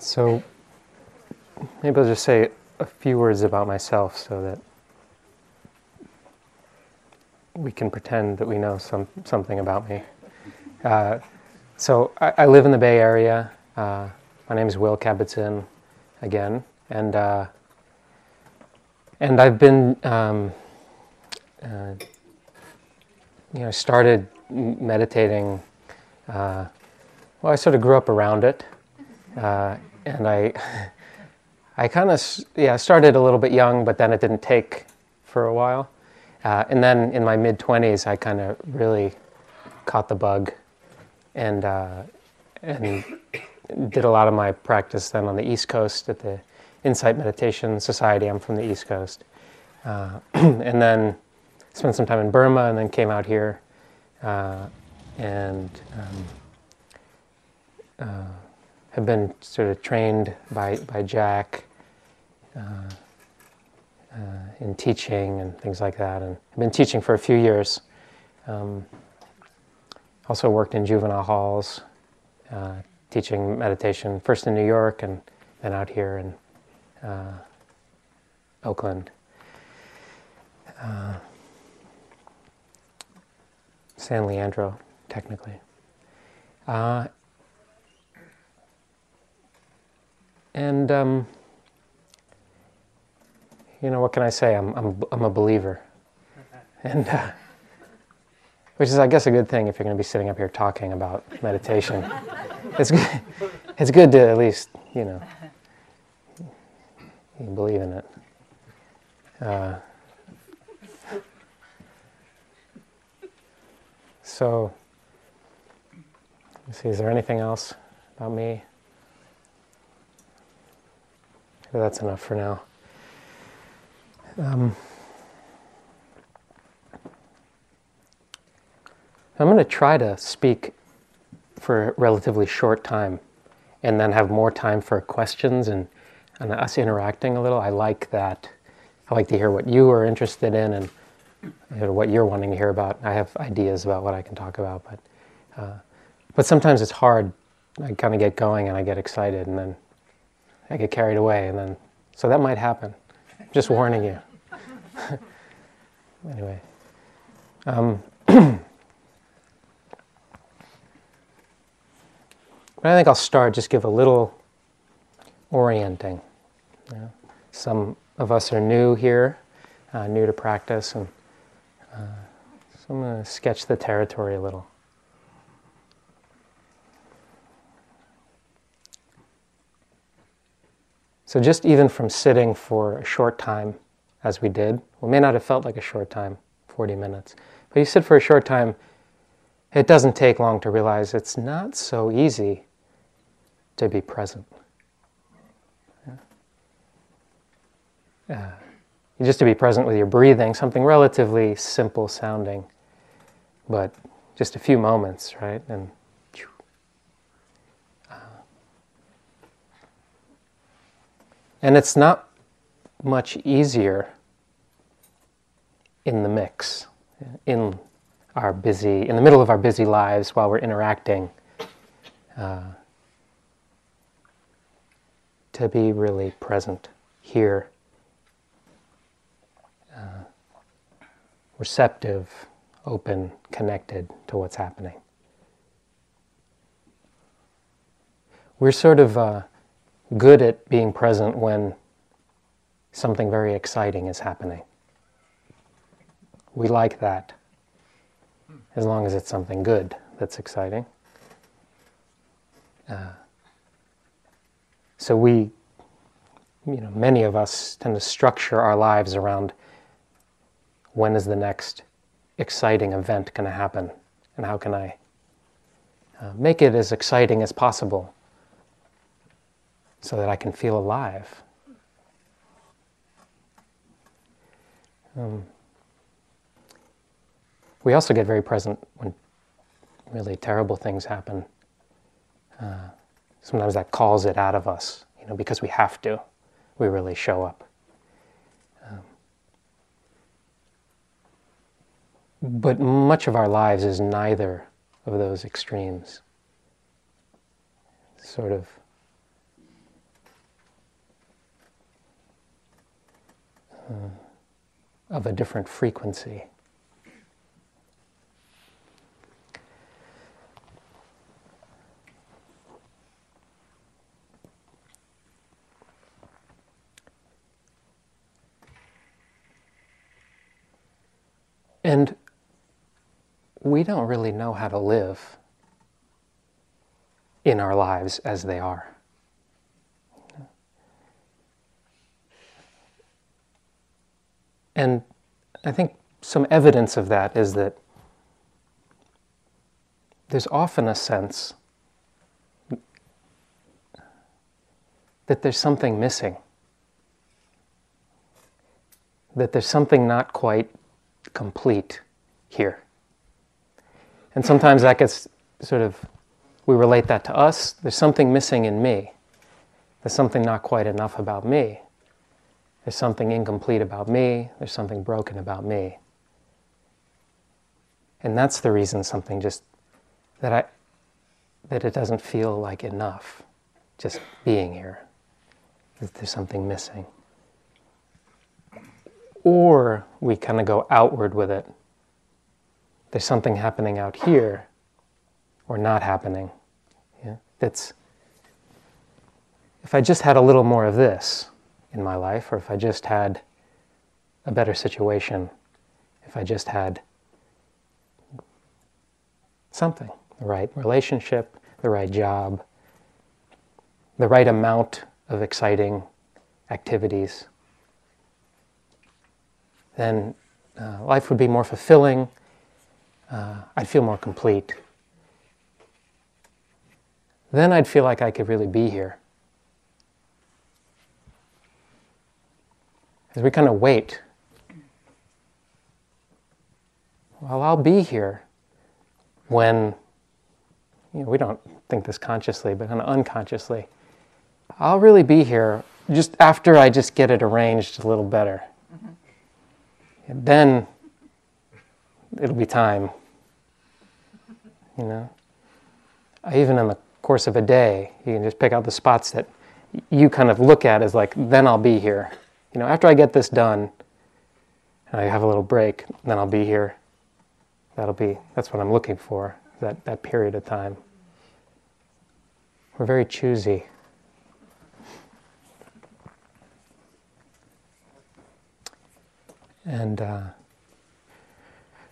So maybe I'll just say a few words about myself so that we can pretend that we know some, something about me. Uh, so I, I, live in the Bay Area. Uh, my name is Will Kabat-Zinn, again, and uh, and I've been, um, uh, you know, started meditating. Uh, well, I sort of grew up around it, uh, and I, I kind of yeah started a little bit young, but then it didn't take for a while, uh, and then in my mid twenties, I kind of really caught the bug, and uh, and did a lot of my practice then on the East Coast at the Insight Meditation Society. I'm from the East Coast, uh, and then spent some time in Burma, and then came out here, uh, and. Um, uh, have been sort of trained by, by Jack uh, uh, in teaching and things like that, and I've been teaching for a few years. Um, also worked in juvenile halls, uh, teaching meditation, first in New York and then out here in uh, Oakland. Uh, San Leandro, technically. Uh, And, um, you know, what can I say? I'm, I'm, I'm a believer. And, uh, which is, I guess, a good thing if you're going to be sitting up here talking about meditation. it's, good, it's good to at least, you know, you believe in it. Uh, so, see, is there anything else about me? That's enough for now. Um, I'm going to try to speak for a relatively short time and then have more time for questions and, and us interacting a little. I like that. I like to hear what you are interested in and you know, what you're wanting to hear about. I have ideas about what I can talk about, but uh, but sometimes it's hard. I kind of get going and I get excited, and then I get carried away, and then so that might happen. Just warning you. anyway, um, but I think I'll start. Just give a little orienting. some of us are new here, uh, new to practice, and uh, so I'm going to sketch the territory a little. So, just even from sitting for a short time, as we did, we may not have felt like a short time, 40 minutes, but you sit for a short time, it doesn't take long to realize it's not so easy to be present. Uh, just to be present with your breathing, something relatively simple sounding, but just a few moments, right? And And it's not much easier in the mix, in our busy, in the middle of our busy lives while we're interacting, uh, to be really present here, uh, receptive, open, connected to what's happening. We're sort of uh, good at being present when something very exciting is happening. We like that, as long as it's something good that's exciting. Uh, so we, you know, many of us tend to structure our lives around when is the next exciting event going to happen, and how can I uh, make it as exciting as possible so that I can feel alive. Um, we also get very present when really terrible things happen. Uh, sometimes that calls it out of us, you know, because we have to. We really show up. Um, but much of our lives is neither of those extremes. Sort of uh, of a different frequency. And we don't really know how to live in our lives as they are. And I think some evidence of that is that there's often a sense that there's something missing, that there's something not quite complete here. And sometimes that gets sort of, we relate that to us. There's something missing in me. There's something not quite enough about me. There's something incomplete about me. There's something broken about me. And that's the reason something just, that I, that it doesn't feel like enough just being here. That there's something missing. Or we kind of go outward with it. There's something happening out here or not happening. Yeah? That's, if I just had a little more of this in my life, or if I just had a better situation, if I just had something, the right relationship, the right job, the right amount of exciting activities, then uh, life would be more fulfilling. Uh, I'd feel more complete. Then I'd feel like I could really be here. As we kind of wait, well, I'll be here when, you know, we don't think this consciously, but kind of unconsciously. I'll really be here just after I just get it arranged a little better. Mm-hmm. And then it'll be time. You know? Even in the course of a day, you can just pick out the spots that you kind of look at as like, then I'll be here. You know, after I get this done, and I have a little break, then I'll be here. That'll be, that's what I'm looking for, that, that period of time. We're very choosy. And uh,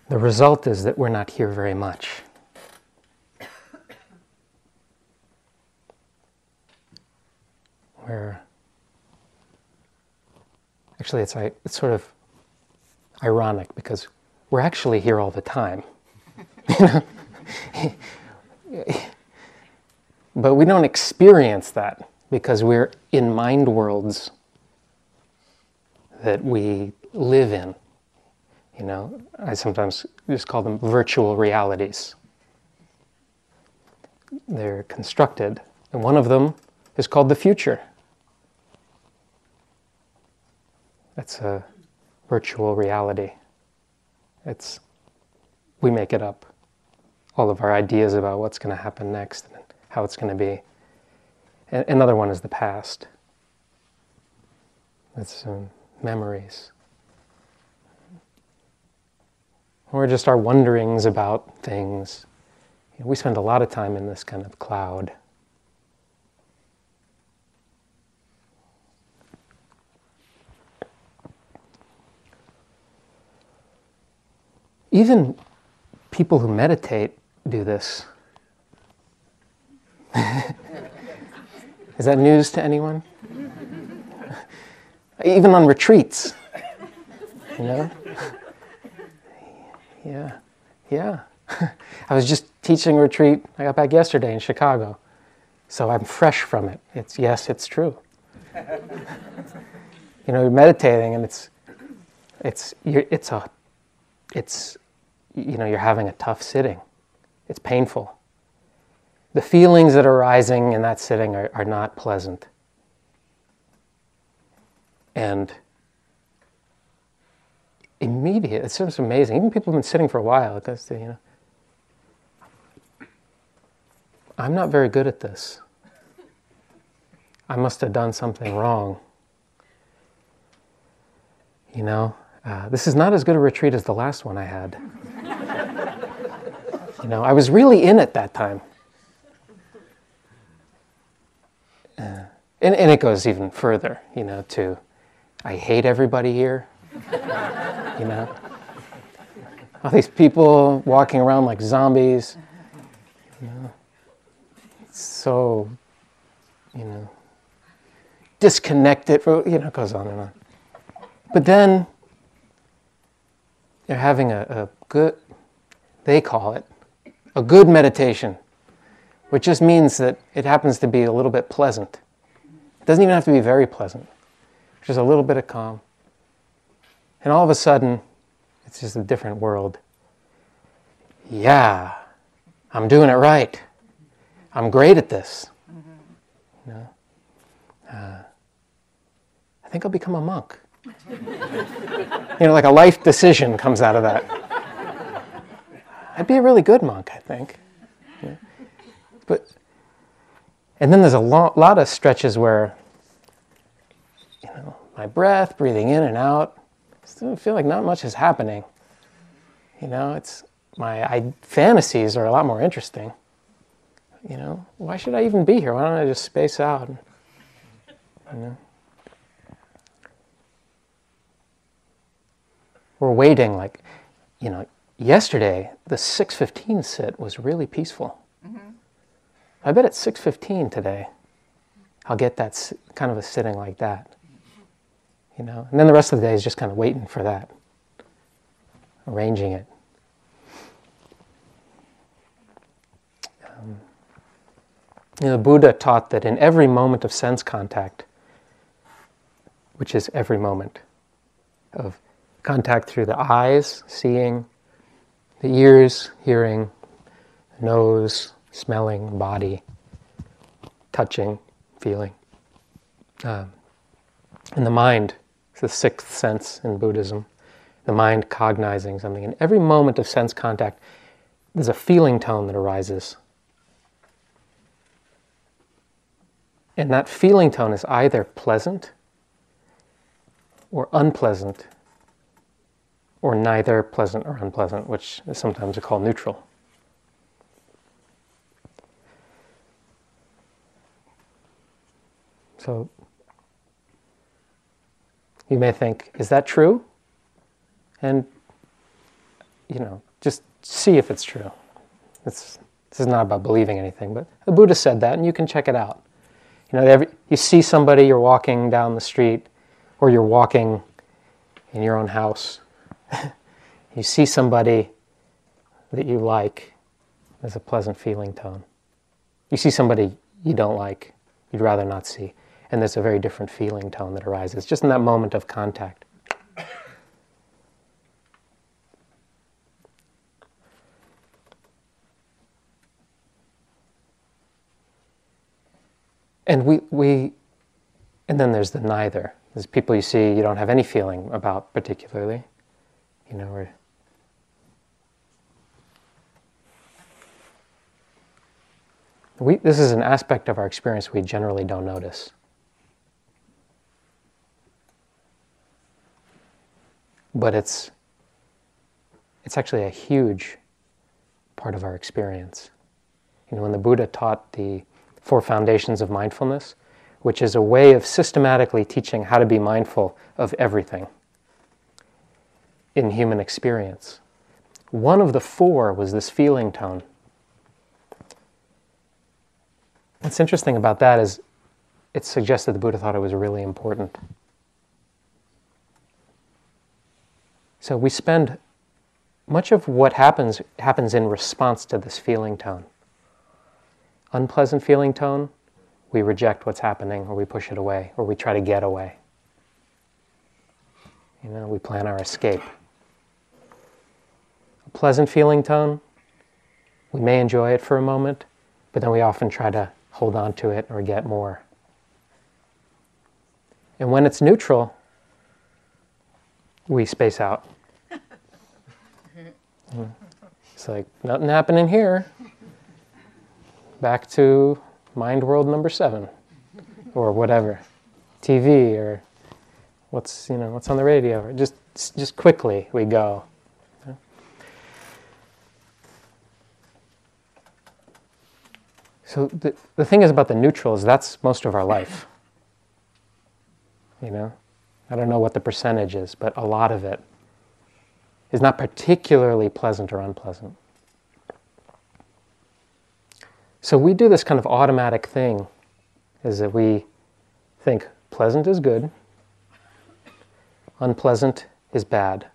the result is that we're not here very much. We're actually it's it's sort of ironic because we're actually here all the time. but we don't experience that because we're in mind worlds that we live in. You know, I sometimes just call them virtual realities. They're constructed, and one of them is called the future. That's a virtual reality. It's we make it up. All of our ideas about what's going to happen next and how it's going to be. And another one is the past. It's um, memories. Or just our wonderings about things. You know, we spend a lot of time in this kind of cloud. Even people who meditate do this. Is that news to anyone? Even on retreats, you know? Yeah, yeah. I was just teaching a retreat. I got back yesterday in Chicago, so I'm fresh from it. It's yes, it's true. you know, you're meditating, and it's it's it's a it's you know you're having a tough sitting. It's painful. The feelings that are arising in that sitting are, are not pleasant. And immediate. It's just amazing. Even people who've been sitting for a while, goes to, you know, I'm not very good at this. I must have done something wrong. you know, uh, this is not as good a retreat as the last one I had. you know, I was really in it that time. Uh, and, and it goes even further, you know, to I hate everybody here, you know. All these people walking around like zombies, you know. So, you know, disconnected, you know, it goes on and on. But then they're having a, a good, they call it, a good meditation, which just means that it happens to be a little bit pleasant. It doesn't even have to be very pleasant, just a little bit of calm. And all of a sudden, it's just a different world. Yeah, I'm doing it right. I'm great at this. Mm-hmm. You know? Uh, I think I'll become a monk. you know, like a life decision comes out of that. I'd be a really good monk, I think. Yeah. But, and then there's a lo- lot of stretches where, you know, my breath, breathing in and out, still feel like not much is happening. You know, it's my I, fantasies are a lot more interesting. You know, why should I even be here? Why don't I just space out? You know. We're waiting like, you know, yesterday the 6:15 sit was really peaceful. Mm-hmm. I bet at 6:15 today, I'll get that kind of a sitting like that. You know, and then the rest of the day is just kind of waiting for that, arranging it. Um, you know, the Buddha taught that in every moment of sense contact, which is every moment of contact through the eyes, seeing, the ears, hearing, nose, smelling, body, touching, feeling. Uh, and the mind, the sixth sense in Buddhism, the mind cognizing something. In every moment of sense contact, there's a feeling tone that arises. And that feeling tone is either pleasant or unpleasant or neither pleasant or unpleasant, which is sometimes called neutral. So you may think, is that true? And you know, just see if it's true. It's, this is not about believing anything, but the Buddha said that, and you can check it out. You know, every, you see somebody, you're walking down the street, or you're walking in your own house, you see somebody that you like, there's a pleasant feeling tone. You see somebody you don't like, you'd rather not see, and there's a very different feeling tone that arises just in that moment of contact. And we, we, and then there's the neither. There's people you see you don't have any feeling about particularly you know, or we, this is an aspect of our experience we generally don't notice. But it's, it's actually a huge part of our experience. You know, when the Buddha taught the Four Foundations of Mindfulness, which is a way of systematically teaching how to be mindful of everything in human experience. One of the four was this feeling tone. What's interesting about that is it suggests that the Buddha thought it was really important. So we spend much of what happens happens in response to this feeling tone. Unpleasant feeling tone, we reject what's happening or we push it away or we try to get away. You know, we plan our escape pleasant feeling tone. We may enjoy it for a moment, but then we often try to hold on to it or get more. And when it's neutral, we space out. it's like, nothing happening here. Back to mind world number seven, or whatever, TV, or What's, you know, what's on the radio? Just, just quickly we go. So the, the thing is about the neutral is that's most of our life. You know? I don't know what the percentage is, but a lot of it is not particularly pleasant or unpleasant. So we do this kind of automatic thing is that we think pleasant is good, unpleasant is bad,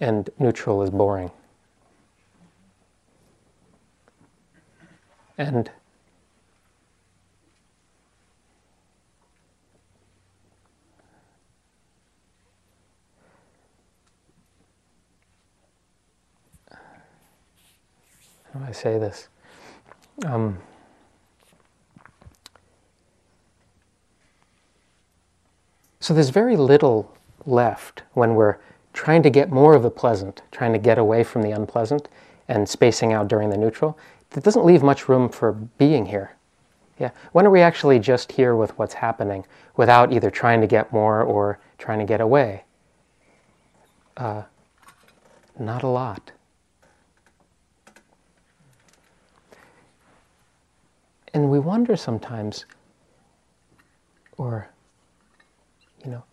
and neutral is boring. And how do I say this? Um, so there's very little left when we're trying to get more of the pleasant, trying to get away from the unpleasant, and spacing out during the neutral it doesn't leave much room for being here. Yeah. When are we actually just here with what's happening without either trying to get more or trying to get away? Uh, not a lot. And we wonder sometimes, or, you know,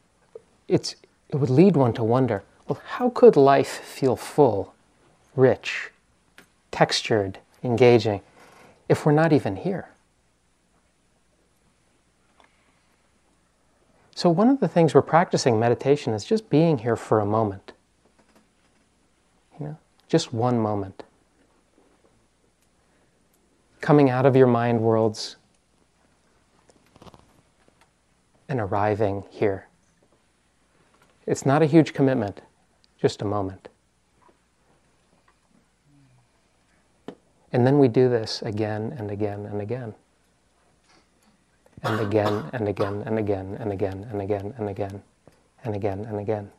it's, it would lead one to wonder well, how could life feel full, rich, textured, engaging if we're not even here? So, one of the things we're practicing meditation is just being here for a moment. You know, just one moment. Coming out of your mind worlds and arriving here. It's not a huge commitment, just a moment. And then we do this again and again and again. And again and again and again and again and again and again and again and again.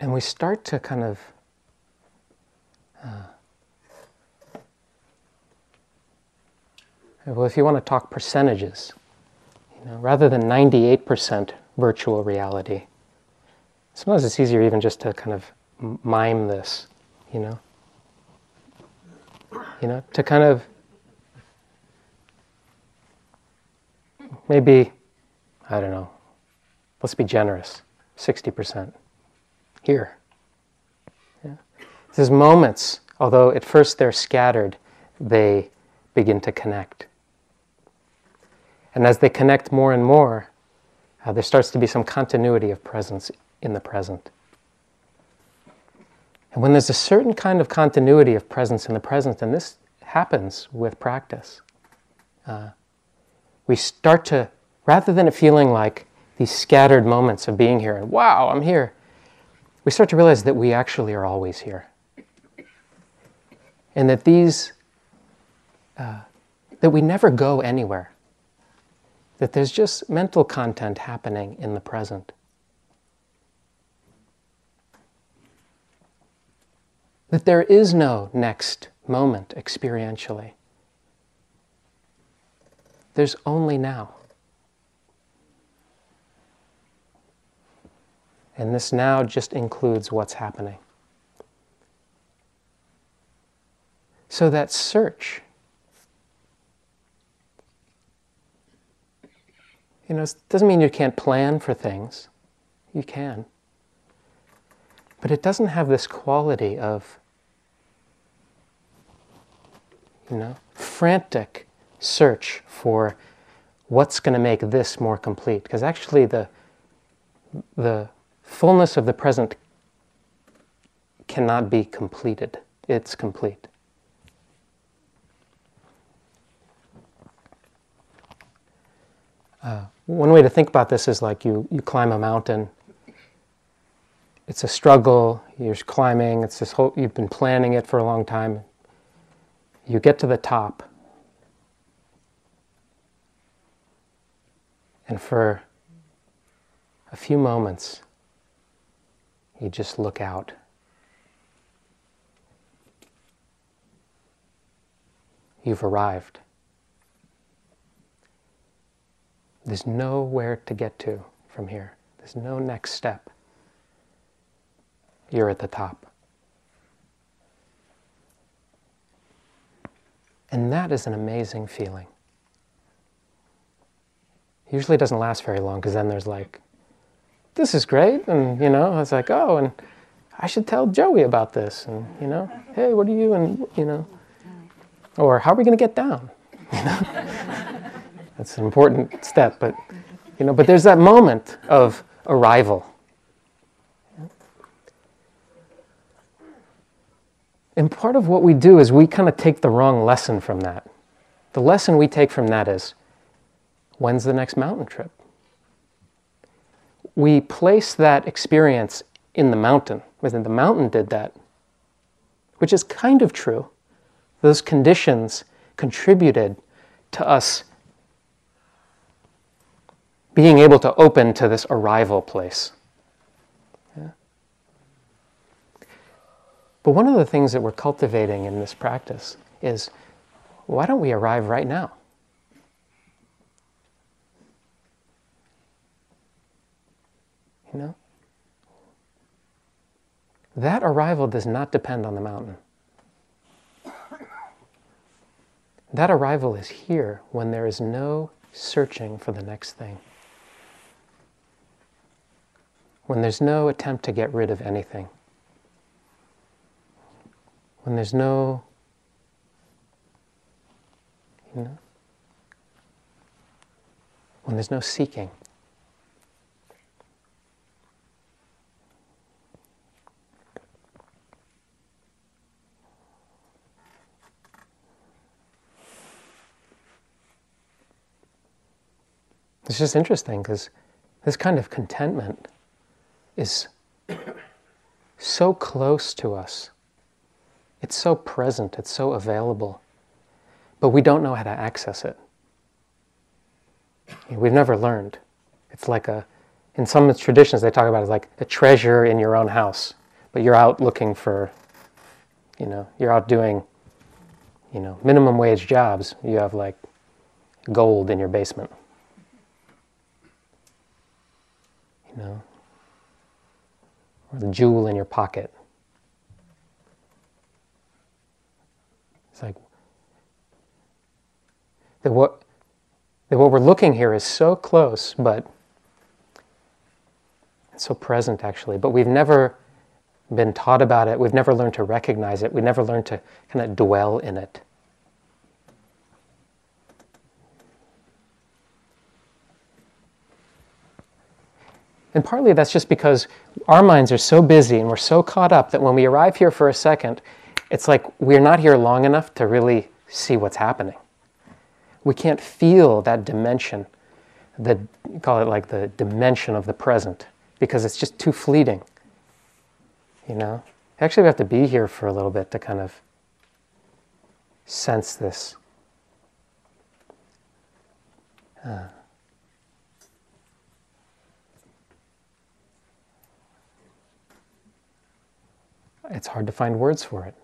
And we start to kind of uh, Well, if you want to talk percentages, you know, rather than 98% virtual reality, sometimes it's easier even just to kind of mime this, you know? You know, to kind of maybe, I don't know, let's be generous, 60% here. Yeah. There's moments, although at first they're scattered, they begin to connect. And as they connect more and more, uh, there starts to be some continuity of presence in the present. And when there's a certain kind of continuity of presence in the present, and this happens with practice, uh, we start to, rather than it feeling like these scattered moments of being here and wow, I'm here, we start to realize that we actually are always here. And that these, uh, that we never go anywhere that there's just mental content happening in the present. That there is no next moment experientially. There's only now. And this now just includes what's happening. So that search You know, it doesn't mean you can't plan for things. You can. But it doesn't have this quality of, you know, frantic search for what's going to make this more complete. Because actually, the, the fullness of the present cannot be completed, it's complete. Uh, one way to think about this is like you, you climb a mountain. It's a struggle, you're climbing, it's this whole, you've been planning it for a long time. You get to the top. And for a few moments, you just look out. You've arrived. There's nowhere to get to from here. There's no next step. You're at the top. And that is an amazing feeling. Usually doesn't last very long because then there's like, this is great. And, you know, it's like, oh, and I should tell Joey about this. And, you know, hey, what are you? And, you know, or how are we going to get down? You know? That's an important step. But, you know, but there's that moment of arrival. And part of what we do is we kind of take the wrong lesson from that. The lesson we take from that is when's the next mountain trip? We place that experience in the mountain, within the mountain did that, which is kind of true. Those conditions contributed to us being able to open to this arrival place. But one of the things that we're cultivating in this practice is why don't we arrive right now? You know? That arrival does not depend on the mountain. That arrival is here when there is no searching for the next thing. When there's no attempt to get rid of anything when there's no, you know, when there's no seeking. It's just interesting because this kind of contentment is so close to us it's so present, it's so available, but we don't know how to access it. We've never learned. It's like a, in some traditions, they talk about it like a treasure in your own house, but you're out looking for, you know, you're out doing, you know, minimum wage jobs. You have like gold in your basement. You know, or the jewel in your pocket. It's like that what that what we're looking here is so close, but it's so present actually, but we've never been taught about it. We've never learned to recognize it. We've never learned to kind of dwell in it. And partly that's just because our minds are so busy and we're so caught up that when we arrive here for a second, it's like we're not here long enough to really see what's happening. We can't feel that dimension, the call it like the dimension of the present, because it's just too fleeting. You know? Actually, we have to be here for a little bit to kind of sense this. Uh. It's hard to find words for it.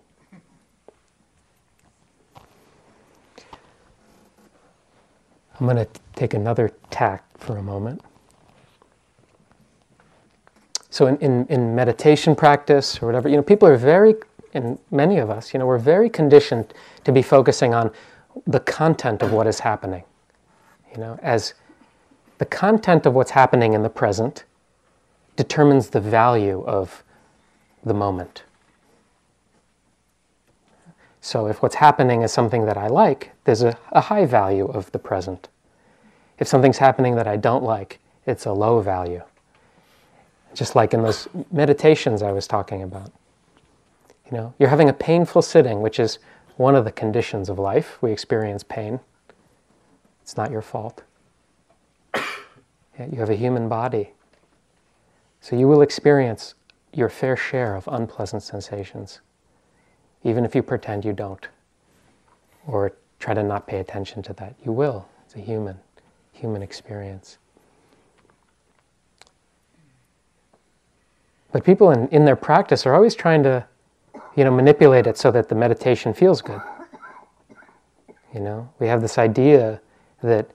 I'm going to take another tack for a moment. So in, in, in, meditation practice or whatever, you know, people are very, and many of us, you know, we're very conditioned to be focusing on the content of what is happening. You know, as the content of what's happening in the present determines the value of the moment. So if what's happening is something that I like, there's a, a high value of the present. If something's happening that I don't like, it's a low value. Just like in those meditations I was talking about. You know, you're having a painful sitting, which is one of the conditions of life. We experience pain. It's not your fault. You have a human body. So you will experience your fair share of unpleasant sensations even if you pretend you don't, or try to not pay attention to that. You will. It's a human, human experience. But people in, in their practice are always trying to, you know, manipulate it so that the meditation feels good. You know, we have this idea that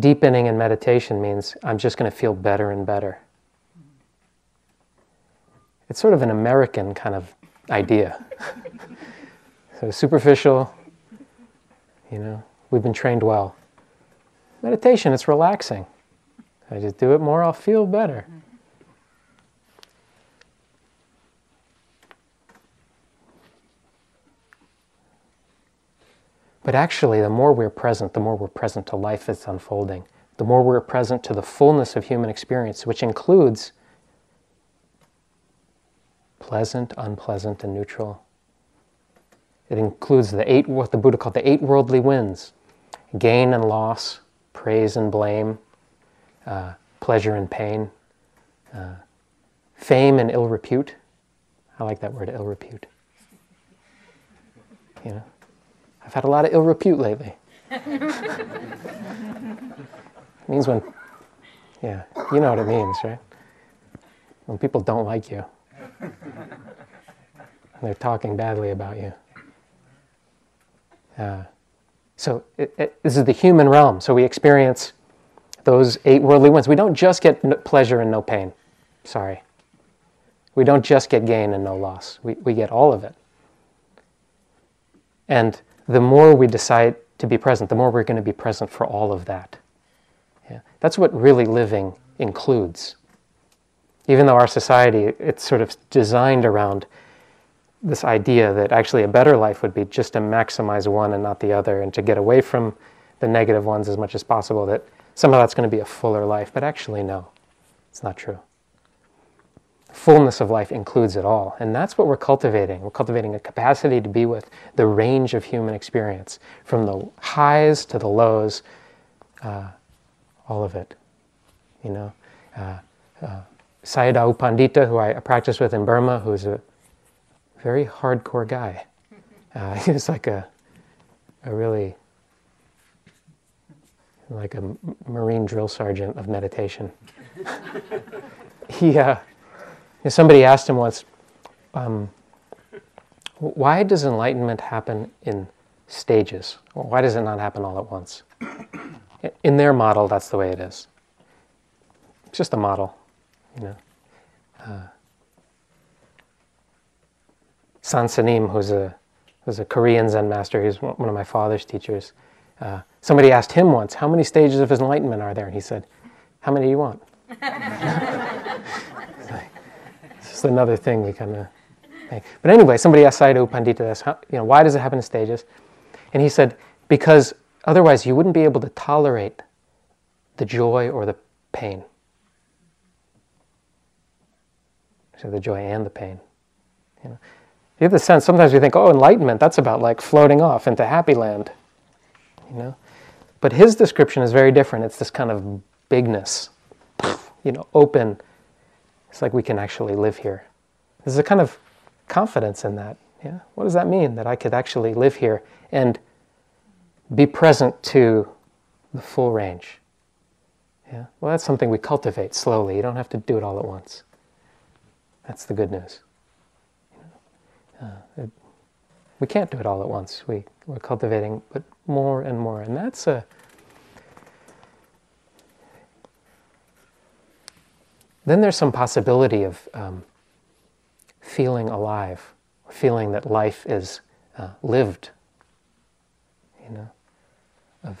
deepening in meditation means I'm just going to feel better and better. It's sort of an American kind of idea. so superficial, you know, we've been trained well. Meditation, it's relaxing. I just do it more, I'll feel better. But actually, the more we're present, the more we're present to life that's unfolding. The more we're present to the fullness of human experience, which includes pleasant, unpleasant, and neutral. It includes the eight, what the Buddha called the eight worldly winds gain and loss, praise and blame, uh, pleasure and pain, uh, fame and ill repute. I like that word, ill repute. You know, I've had a lot of ill repute lately. it means when, yeah, you know what it means, right? When people don't like you, they're talking badly about you. Uh, so it, it, this is the human realm. So we experience those eight worldly ones. We don't just get pleasure and no pain. Sorry. We don't just get gain and no loss. We, we get all of it. And the more we decide to be present, the more we're going to be present for all of that. Yeah. That's what really living includes. Even though our society, it's sort of designed around this idea that actually a better life would be just to maximize one and not the other and to get away from the negative ones as much as possible, that somehow that's going to be a fuller life. But actually, no, it's not true fullness of life includes it all. And that's what we're cultivating. We're cultivating a capacity to be with the range of human experience, from the highs to the lows, uh, all of it. You know, uh, uh, Sayadaw Pandita, who I practice with in Burma, who's a very hardcore guy. Uh, he's like a, a really, like a Marine drill sergeant of meditation. he, uh, somebody asked him once, um, why does enlightenment happen in stages? why does it not happen all at once? In their model, that's the way it is. It's just a model, you know. Uh, Soen Sa Nim, who's a, who's a Korean Zen master, he's one of my father's teachers. Uh, somebody asked him once, how many stages of enlightenment are there? And he said, how many do you want? It's just another thing we kind of. But anyway, somebody asked Sayadaw Pandita this, you know, why does it happen in stages? And he said, because otherwise you wouldn't be able to tolerate the joy or the pain. The joy and the pain. You know, you have the sense, sometimes we think, oh, enlightenment, that's about like floating off into happy land. You know? But his description is very different. It's this kind of bigness, you know, open, it's like we can actually live here. There's a kind of confidence in that. Yeah? What does that mean? That I could actually live here and be present to the full range. Yeah? Well, that's something we cultivate slowly. You don't have to do it all at once. That's the good news. Uh, it, we can't do it all at once. We, we're cultivating, but more and more. And that's a Then there's some possibility of um, feeling alive, feeling that life is uh, lived, you know, of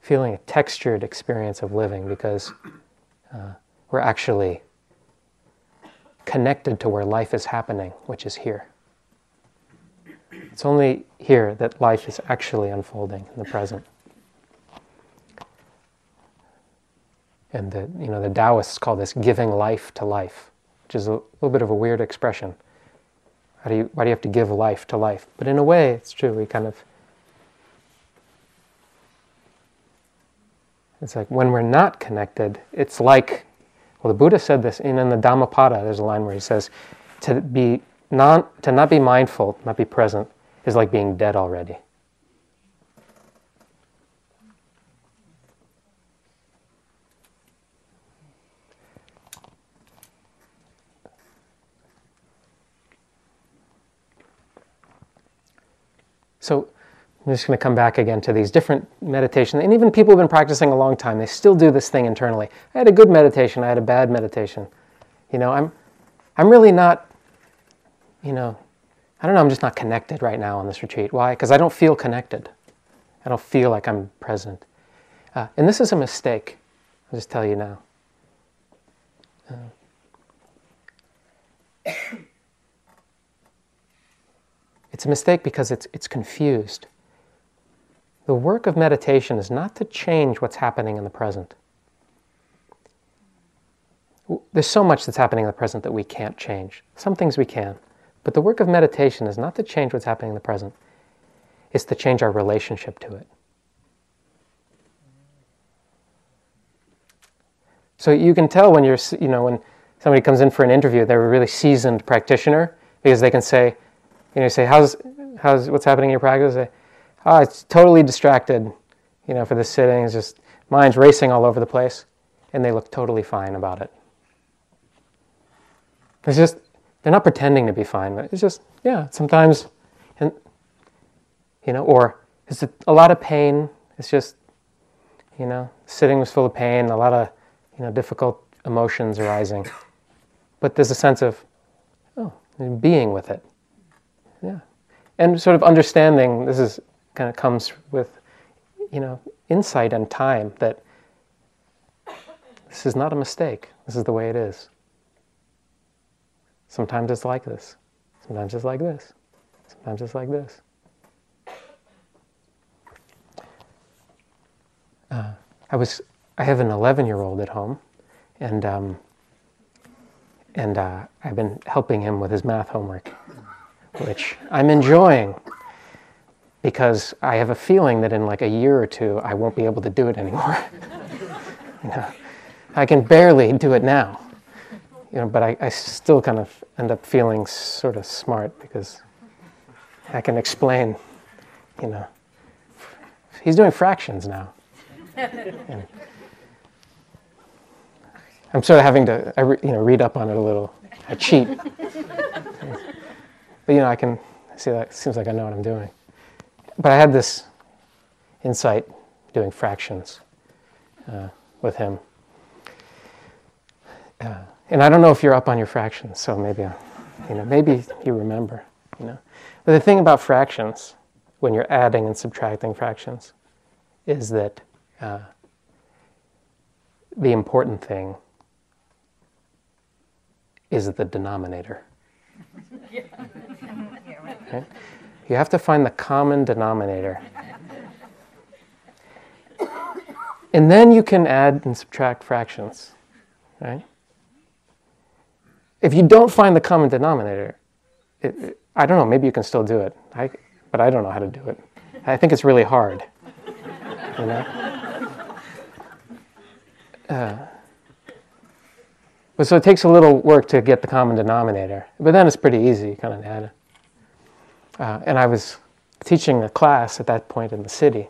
feeling a textured experience of living because uh, we're actually connected to where life is happening, which is here. It's only here that life is actually unfolding in the present. And the, you know, the Taoists call this giving life to life, which is a little bit of a weird expression. How do you, why do you have to give life to life? But in a way, it's true. We kind of, it's like when we're not connected, it's like, well, the Buddha said this in, in the Dhammapada. There's a line where he says, to, be non, to not be mindful, not be present, is like being dead already. So I'm just going to come back again to these different meditations. And even people who've been practicing a long time, they still do this thing internally. I had a good meditation, I had a bad meditation. You know, I'm, I'm really not, you know, I don't know, I'm just not connected right now on this retreat. Why? Because I don't feel connected. I don't feel like I'm present. Uh, and this is a mistake, I'll just tell you now. Uh, it's a mistake because it's, it's confused. The work of meditation is not to change what's happening in the present. There's so much that's happening in the present that we can't change. Some things we can. But the work of meditation is not to change what's happening in the present, it's to change our relationship to it. So you can tell when you're, you know, when somebody comes in for an interview, they're a really seasoned practitioner because they can say, you know, say, how's, how's, what's happening in your practice? Say, oh, it's totally distracted, you know, for the sitting. It's just, mind's racing all over the place. And they look totally fine about it. It's just, they're not pretending to be fine, but it's just, yeah, sometimes, and, you know, or is it a lot of pain? It's just, you know, sitting was full of pain, a lot of, you know, difficult emotions arising. But there's a sense of, oh, being with it. Yeah. And sort of understanding, this is kind of comes with, you know, insight and time that this is not a mistake. This is the way it is. Sometimes it's like this. Sometimes it's like this. Sometimes it's like this. Uh, I was. I have an 11-year-old at home, and um, and uh, I've been helping him with his math homework, which I'm enjoying because I have a feeling that in like a year or two I won't be able to do it anymore. you know, I can barely do it now, you know, but I, I still kind of end up feeling sort of smart because I can explain, you know. He's doing fractions now. And I'm sort of having to, you know, read up on it a little. I cheat. but you know, I can see that. It seems like I know what I'm doing. But I had this insight doing fractions uh, with him. Uh, and I don't know if you're up on your fractions, so maybe, you know, maybe you remember, you know. But the thing about fractions, when you're adding and subtracting fractions, is that uh, the important thing is the denominator. Right? You have to find the common denominator. And then you can add and subtract fractions, right? If you don't find the common denominator, it, it, I don't know, maybe you can still do it. I, but I don't know how to do it. I think it's really hard. You know? Uh, but so it takes a little work to get the common denominator. But then it's pretty easy, kind of add. Uh, and I was teaching a class at that point in the city,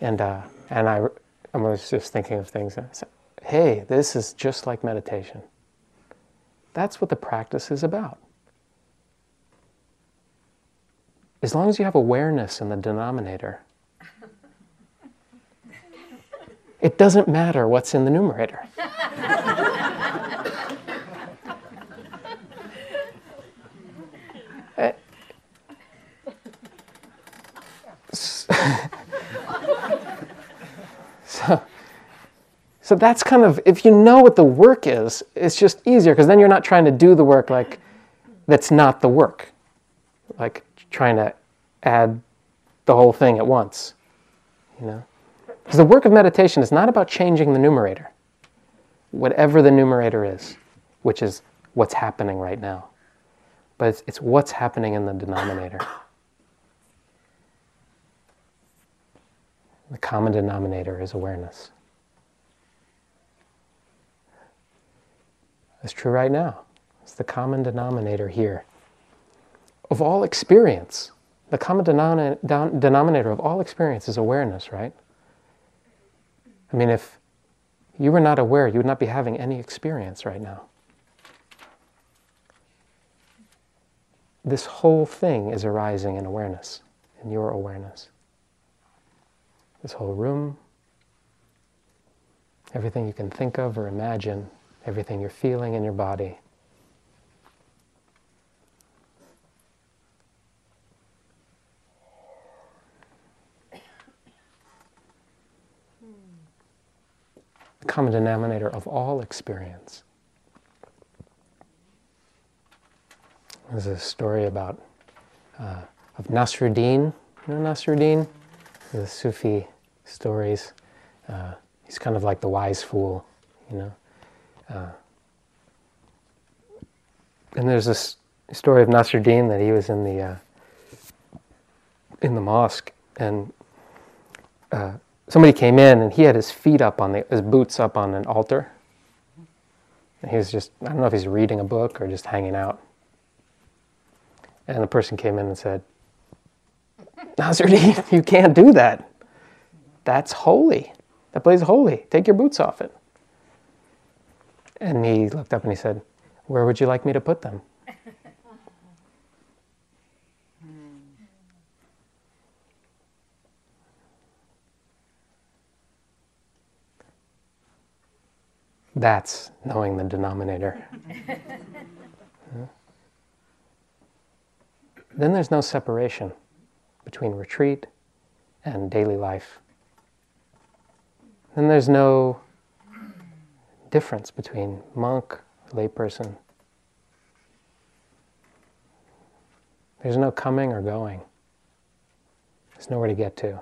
and uh, and I, I was just thinking of things. And I said, "Hey, this is just like meditation. That's what the practice is about. As long as you have awareness in the denominator, it doesn't matter what's in the numerator." so, so that's kind of, if you know what the work is, it's just easier because then you're not trying to do the work like that's not the work, like trying to add the whole thing at once, you know? Because the work of meditation is not about changing the numerator, whatever the numerator is, which is what's happening right now, but it's, it's what's happening in the denominator. The common denominator is awareness. It's true right now. It's the common denominator here. Of all experience, the common denominator of all experience is awareness, right? I mean, if you were not aware, you would not be having any experience right now. This whole thing is arising in awareness. in your awareness. This whole room, everything you can think of or imagine, everything you're feeling in your body. The common denominator of all experience. There's a story about uh, of Nasruddin. You know Nasruddin? The Sufi stories. Uh, he's kind of like the wise fool, you know. Uh, and there's this story of Nasruddin that he was in the uh, in the mosque and uh, somebody came in and he had his feet up on the his boots up on an altar. And he was just I don't know if he's reading a book or just hanging out. And the person came in and said, Nasruddin, you can't do that. That's holy. That place is holy. Take your boots off it. And he looked up and he said, Where would you like me to put them? That's knowing the denominator. Then there's no separation between retreat and daily life. Then there's no difference between monk, layperson. There's no coming or going. There's nowhere to get to.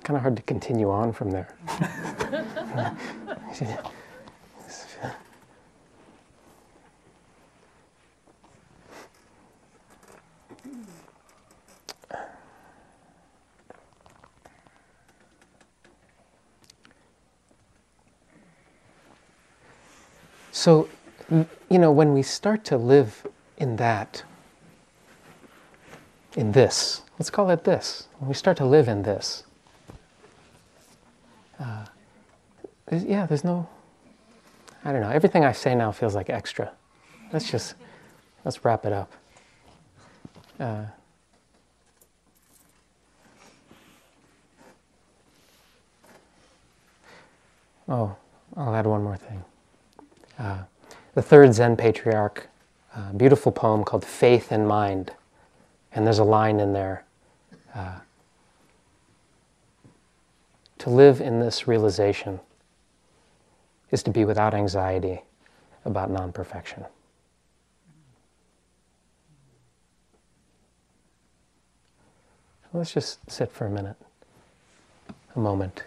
it's kind of hard to continue on from there. So, you know, when we start to live in that, in this, let's call it this, when we start to live in this, uh, there's, yeah, there's no, I don't know, everything I say now feels like extra. Let's just, let's wrap it up. Uh, oh, I'll add one more thing. Uh, the third Zen patriarch, a beautiful poem called Faith in Mind. And there's a line in there uh, to live in this realization is to be without anxiety about non perfection. Let's just sit for a minute, a moment.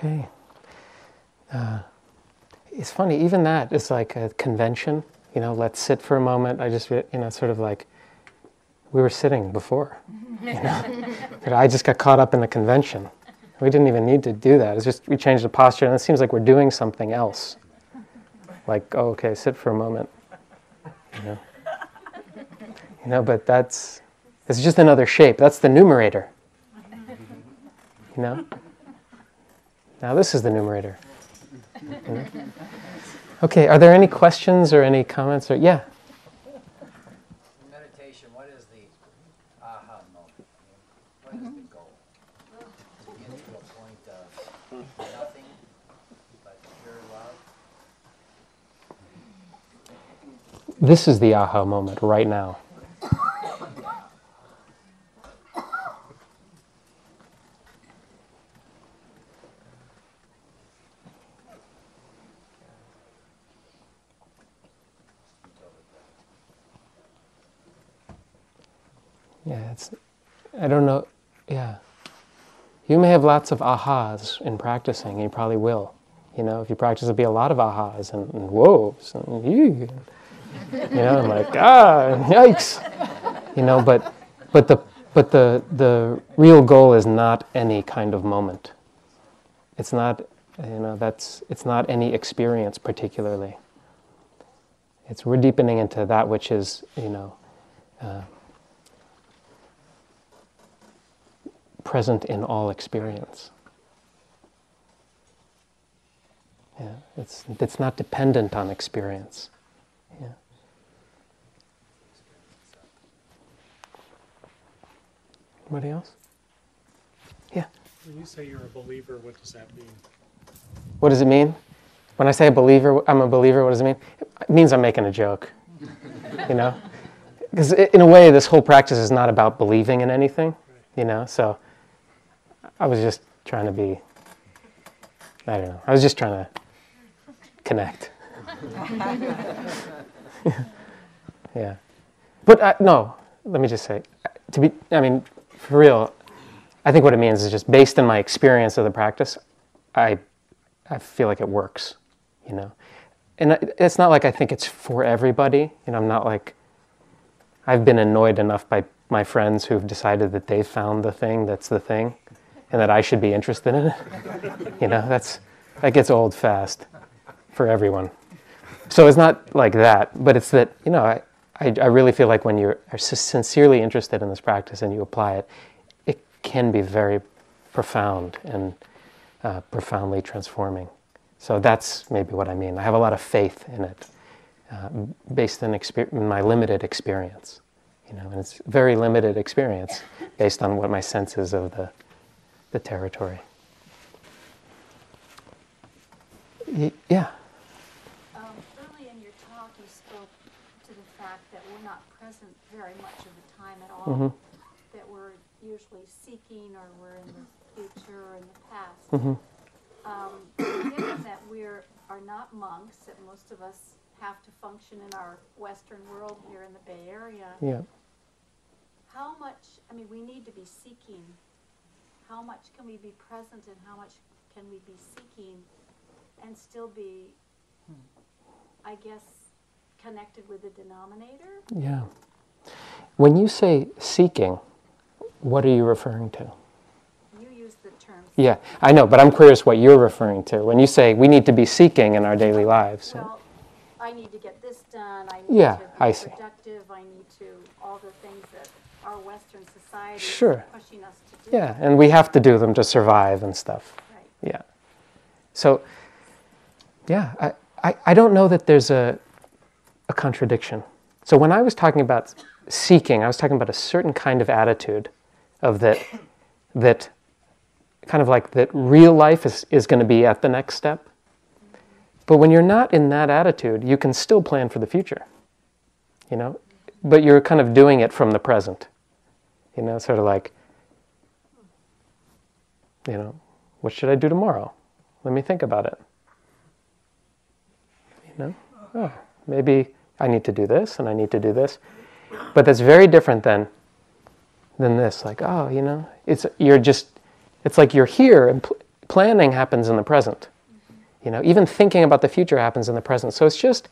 Okay. Uh, it's funny, even that is like a convention. You know, let's sit for a moment. I just, you know, sort of like we were sitting before. You know? but I just got caught up in the convention. We didn't even need to do that. It's just we changed the posture, and it seems like we're doing something else. Like, oh, okay, sit for a moment. You know, you know but that's it's just another shape. That's the numerator. You know. Now this is the numerator. Okay, are there any questions or any comments or yeah? meditation, what is the aha moment? What is the goal? To get to a point of nothing but pure love? This is the aha moment right now. Yeah, it's, I don't know, yeah. You may have lots of ahas in practicing, you probably will. You know, if you practice, there'll be a lot of ahas and, and whoas and you, you know, I'm like, ah, yikes. You know, but, but, the, but the, the real goal is not any kind of moment. It's not, you know, that's, it's not any experience particularly. It's we're deepening into that which is, you know, uh, present in all experience. Yeah, it's, it's not dependent on experience. Yeah. Anybody else? Yeah. When you say you're a believer, what does that mean? What does it mean? When I say a believer, I'm a believer, what does it mean? It means I'm making a joke. you know? Because in a way, this whole practice is not about believing in anything, you know? So I was just trying to be, I don't know, I was just trying to connect. yeah. But uh, no, let me just say, to be, I mean, for real, I think what it means is just based on my experience of the practice, I, I feel like it works, you know. And it's not like I think it's for everybody, you know, I'm not like, I've been annoyed enough by my friends who've decided that they've found the thing that's the thing and that I should be interested in it. you know, that's, that gets old fast for everyone. So it's not like that, but it's that, you know, I, I, I really feel like when you are sincerely interested in this practice and you apply it, it can be very profound and uh, profoundly transforming. So that's maybe what I mean. I have a lot of faith in it, uh, based in, exper- in my limited experience. You know, and it's very limited experience based on what my senses of the the territory. yeah. Um, early in your talk, you spoke to the fact that we're not present very much of the time at all. Mm-hmm. That we're usually seeking, or we're in the future or in the past. Mm-hmm. Um, given that we are not monks, that most of us have to function in our Western world here in the Bay Area. Yeah. How much? I mean, we need to be seeking how much can we be present and how much can we be seeking and still be, hmm. I guess, connected with the denominator? Yeah. When you say seeking, what are you referring to? You use the term. Yeah, I know, but I'm curious what you're referring to. When you say we need to be seeking in our daily lives. Well, I need to get this done. I need yeah, to be I productive. See. I need to all the things that our Western society sure. is pushing us yeah, and we have to do them to survive and stuff. Right. Yeah. So, yeah, I, I, I don't know that there's a, a contradiction. So when I was talking about seeking, I was talking about a certain kind of attitude of that, that kind of like that real life is, is going to be at the next step. But when you're not in that attitude, you can still plan for the future, you know, but you're kind of doing it from the present, you know, sort of like, you know, what should I do tomorrow? Let me think about it. You know, oh, maybe I need to do this and I need to do this. But that's very different than than this. Like, oh, you know, it's you're just it's like you're here and pl- planning happens in the present. You know, even thinking about the future happens in the present. So it's just,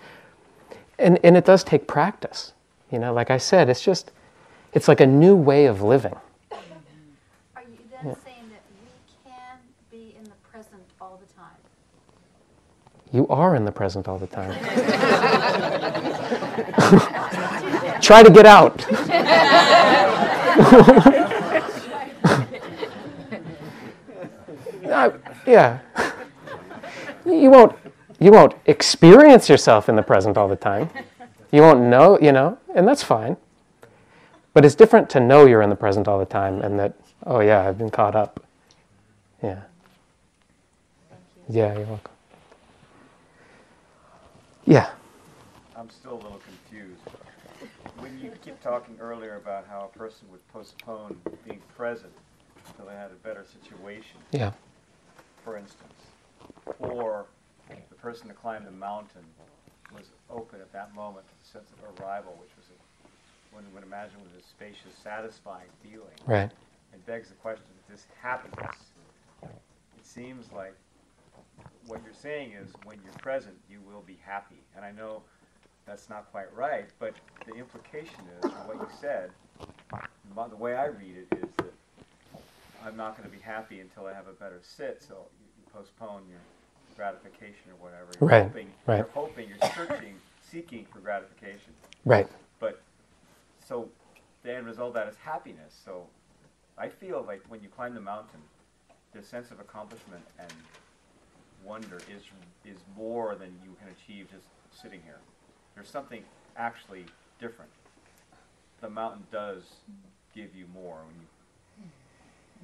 and, and it does take practice. You know, like I said, it's just, it's like a new way of living. Are you then saying that we can be in the present all the time? You are in the present all the time. Try to get out. Uh, yeah. You won't you won't experience yourself in the present all the time. You won't know, you know, and that's fine. But it's different to know you're in the present all the time and that, oh yeah, I've been caught up. Yeah. Yeah, you're welcome. Yeah. I'm still a little confused. When you keep talking earlier about how a person would postpone being present until they had a better situation, Yeah. for instance, or the person that climbed the mountain was open at that moment to the sense of arrival, which was, a, one would imagine, was a spacious, satisfying feeling. Right. It begs the question: that This happiness. It seems like what you're saying is, when you're present, you will be happy. And I know that's not quite right, but the implication is, what you said, the way I read it is that I'm not going to be happy until I have a better sit. So you, you postpone your gratification or whatever. You're Right, Hoping, right. You're hoping. You're searching, seeking for gratification. Right. But so the end result of that is happiness. So I feel like when you climb the mountain, the sense of accomplishment and wonder is is more than you can achieve just sitting here. There's something actually different. The mountain does give you more when you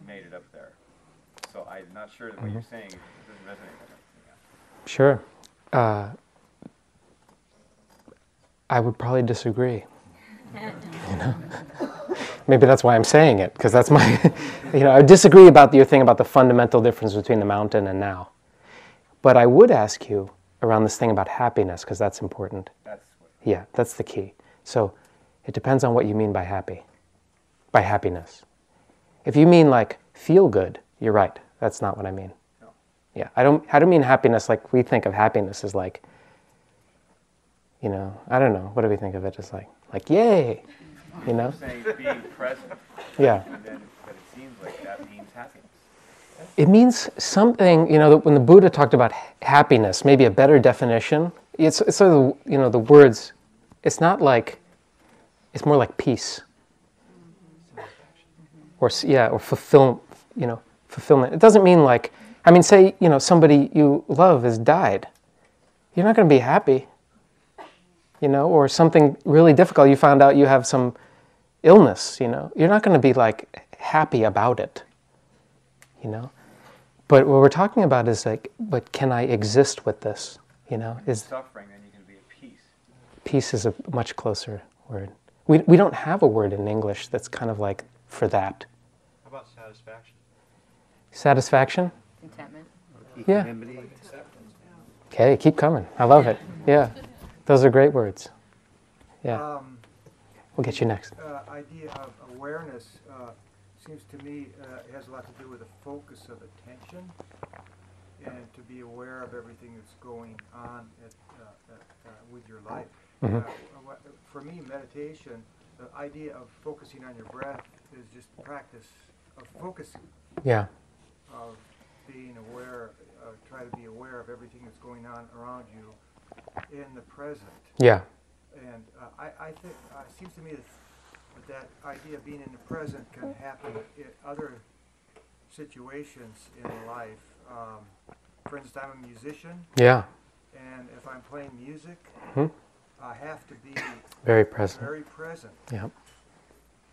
made it up there. So I'm not sure that what you're saying doesn't resonate with me. Sure. Uh, I would probably disagree. You know? Maybe that's why I'm saying it, because that's my, you know, I disagree about your thing about the fundamental difference between the mountain and now. But I would ask you around this thing about happiness, because that's important. That's Yeah, that's the key. So it depends on what you mean by happy, by happiness. If you mean like feel good, you're right. That's not what I mean. No. Yeah, I don't. I don't mean happiness like we think of happiness as like. You know, I don't know. What do we think of it as like? Like yay, you know? saying being present, Yeah. and then but it seems like that means. It means something, you know, that when the Buddha talked about happiness, maybe a better definition, it's, it's sort of, you know, the words, it's not like, it's more like peace. Or, yeah, or fulfill, you know, fulfillment. It doesn't mean like, I mean, say, you know, somebody you love has died. You're not going to be happy, you know, or something really difficult. You found out you have some illness, you know. You're not going to be like happy about it you know but what we're talking about is like but can i exist with this? You know is Suffering, then you can be at peace. peace is a much closer word. We, we don't have a word in english that's kind of like for that. How about satisfaction? satisfaction? Contentment. yeah. okay keep coming. I love it. Yeah. Those are great words. Yeah. Um, we'll get you next. uh, idea of awareness uh, seems to me uh, has a lot to do with the focus of attention and to be aware of everything that's going on at, uh, at, uh, with your life. Mhm. Uh, what- for me, meditation, the idea of focusing on your breath is just practice of focusing, yeah of being aware, uh, try to be aware of everything that's going on around you in the present. yeah And uh, I, I think, uh, it seems to me that, that that idea of being in the present can happen in other situations in life. Um, for instance, I'm a musician, yeah and if I'm playing music, Hmm. I have to be very present very present. yeah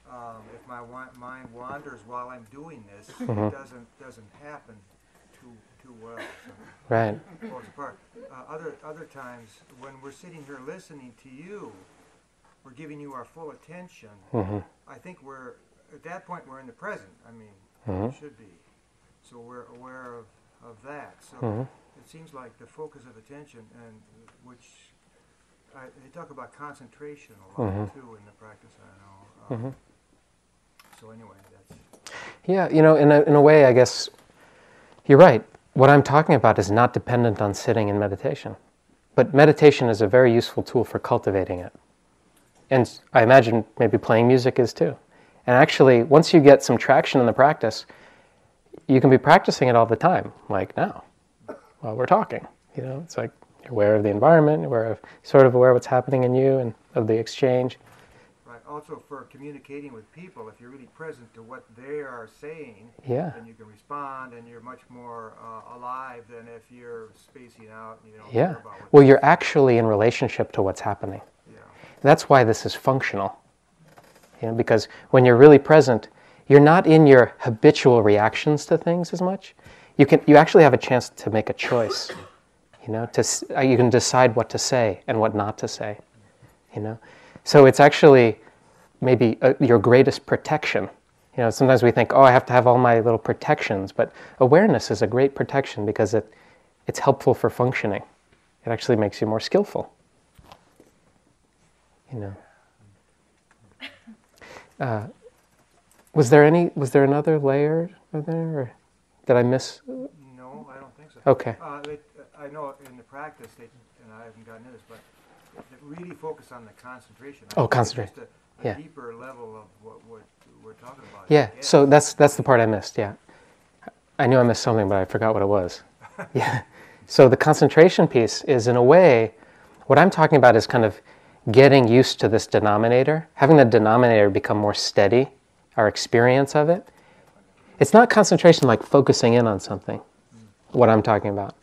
Um, if my wa- mind wanders while I'm doing this, Mhm. it doesn't doesn't happen too too well. So right falls apart. Uh, other other times, when we're sitting here listening to you, we're giving you our full attention. hmm I think we're at that point we're in the present. I mean, Mhm. we should be. So we're aware of, of that. So Mhm. it seems like the focus of attention, and which I, they talk about concentration a lot Mhm. too in the practice. I know. Um. So anyway, that's Yeah, you know, in a, in a way, I guess you're right. what I'm talking about is not dependent on sitting in meditation. But meditation is a very useful tool for cultivating it. And I imagine maybe playing music is too. And actually, once you get some traction in the practice, you can be practicing it all the time, like now, while we're talking. You know, it's like you're aware of the environment, aware of, sort of aware of what's happening in you and of the exchange. Right, also for communicating with people, if you're really present to what they are saying, Yeah. then you can respond and you're much more uh, alive than if you're spacing out and you don't Yeah. care about what. Well, you're actually in relationship to what's happening. yeah. That's why this is functional. You know, because when you're really present, you're not in your habitual reactions to things as much. You can you actually have a chance to make a choice. You know, to uh, you can decide what to say and what not to say. You know, so it's actually maybe uh, your greatest protection. You know, sometimes we think, oh, I have to have all my little protections, but awareness is a great protection because it it's helpful for functioning. It actually makes you more skillful. You know. Uh, was there any? Was there another layer there, or did I miss? No, I don't think so. Okay. Uh, it, I know in the practice, they, and I haven't gotten into this, but they really focus on the concentration. I Oh, concentrate. Just a, a Yeah. deeper level of what, what we're talking about. Yeah. I So that's that's the part I missed. Yeah. I knew I missed something, but I forgot what it was. yeah. So the concentration piece is, in a way, what I'm talking about is kind of getting used to this denominator, having the denominator become more steady, our experience of it. It's not concentration like focusing in on something, what I'm talking about.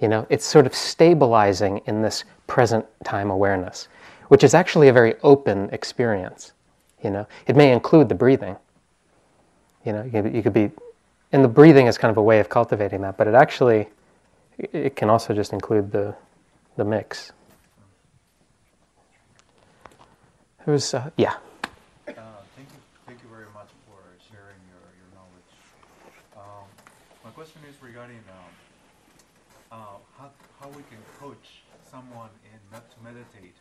You know, it's sort of stabilizing in this present time awareness, which is actually a very open experience. You know, it may include the breathing. You know, you could, be, and the breathing is kind of a way of cultivating that, but it actually, it can also just include the, the mix. It was, uh, yeah. Uh, thank you, thank you very much for sharing your, your knowledge. Um, my question is regarding um, uh, how, how we can coach someone in med- to meditate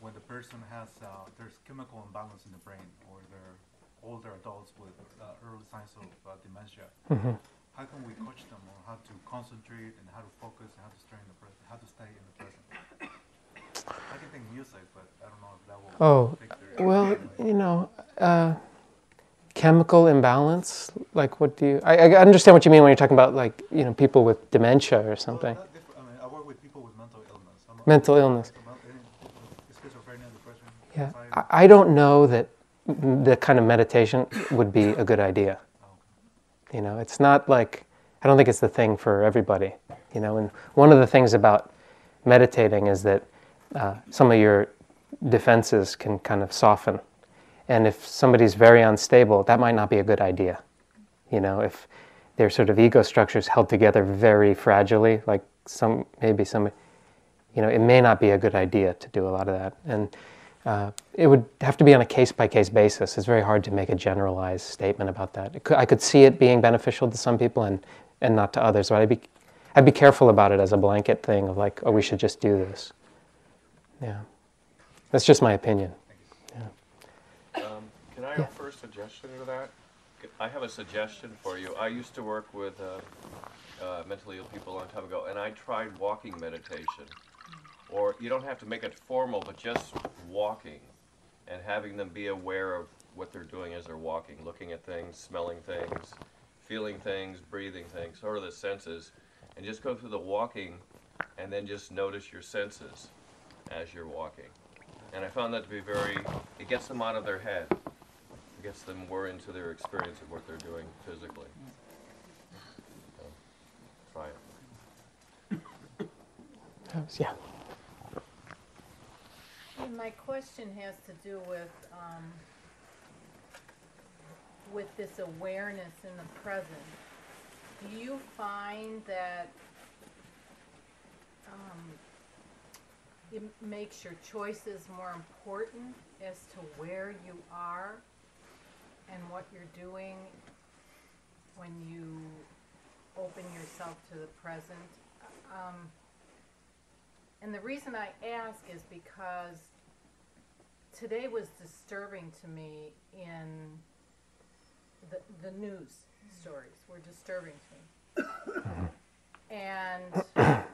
when the person has uh, there's chemical imbalance in the brain or they're older adults with uh, early signs of uh, dementia. Mhm. How can we coach them on how to concentrate and how to focus and how to stay in the present, how to stay in the present? Music, but I don't know if that will. Oh, Well, you know, uh, chemical imbalance. Like, what do you? I, I understand what you mean when you're talking about like you know people with dementia or something, different. I mean, I work with people with mental illness. I'm mental illness. Yeah. I don't know that the kind of meditation would be a good idea. You know, it's not like I don't think it's the thing for everybody. You know, and one of the things about meditating is that uh, some of your defenses can kind of soften, and if somebody's very unstable, that might not be a good idea. You know, if their sort of ego structures held together very fragilely, like some maybe some, you know, it may not be a good idea to do a lot of that, and uh, it would have to be on a case by case basis. It's very hard to make a generalized statement about that. Could, I could see it being beneficial to some people and, and not to others, but I'd be, I'd be careful about it as a blanket thing of like, oh, we should just do this. Yeah. That's just my opinion. Um, Can I Yeah. offer a suggestion to that? I have a suggestion for you. I used to work with uh, uh, mentally ill people a long time ago, and I tried walking meditation. Or you don't have to make it formal, but just walking and having them be aware of what they're doing as they're walking, looking at things, smelling things, feeling things, breathing things, sort of the senses, and just go through the walking and then just notice your senses as you're walking. And I found that to be very, it gets them out of their head. It gets them more into their experience of what they're doing physically. So, try it. That yeah. My question has to do with, um, with this awareness in the present. Do you find that, um, it makes your choices more important as to where you are and what you're doing when you open yourself to the present? Um, and the reason I ask is because today was disturbing to me in the, the news stories were disturbing to me.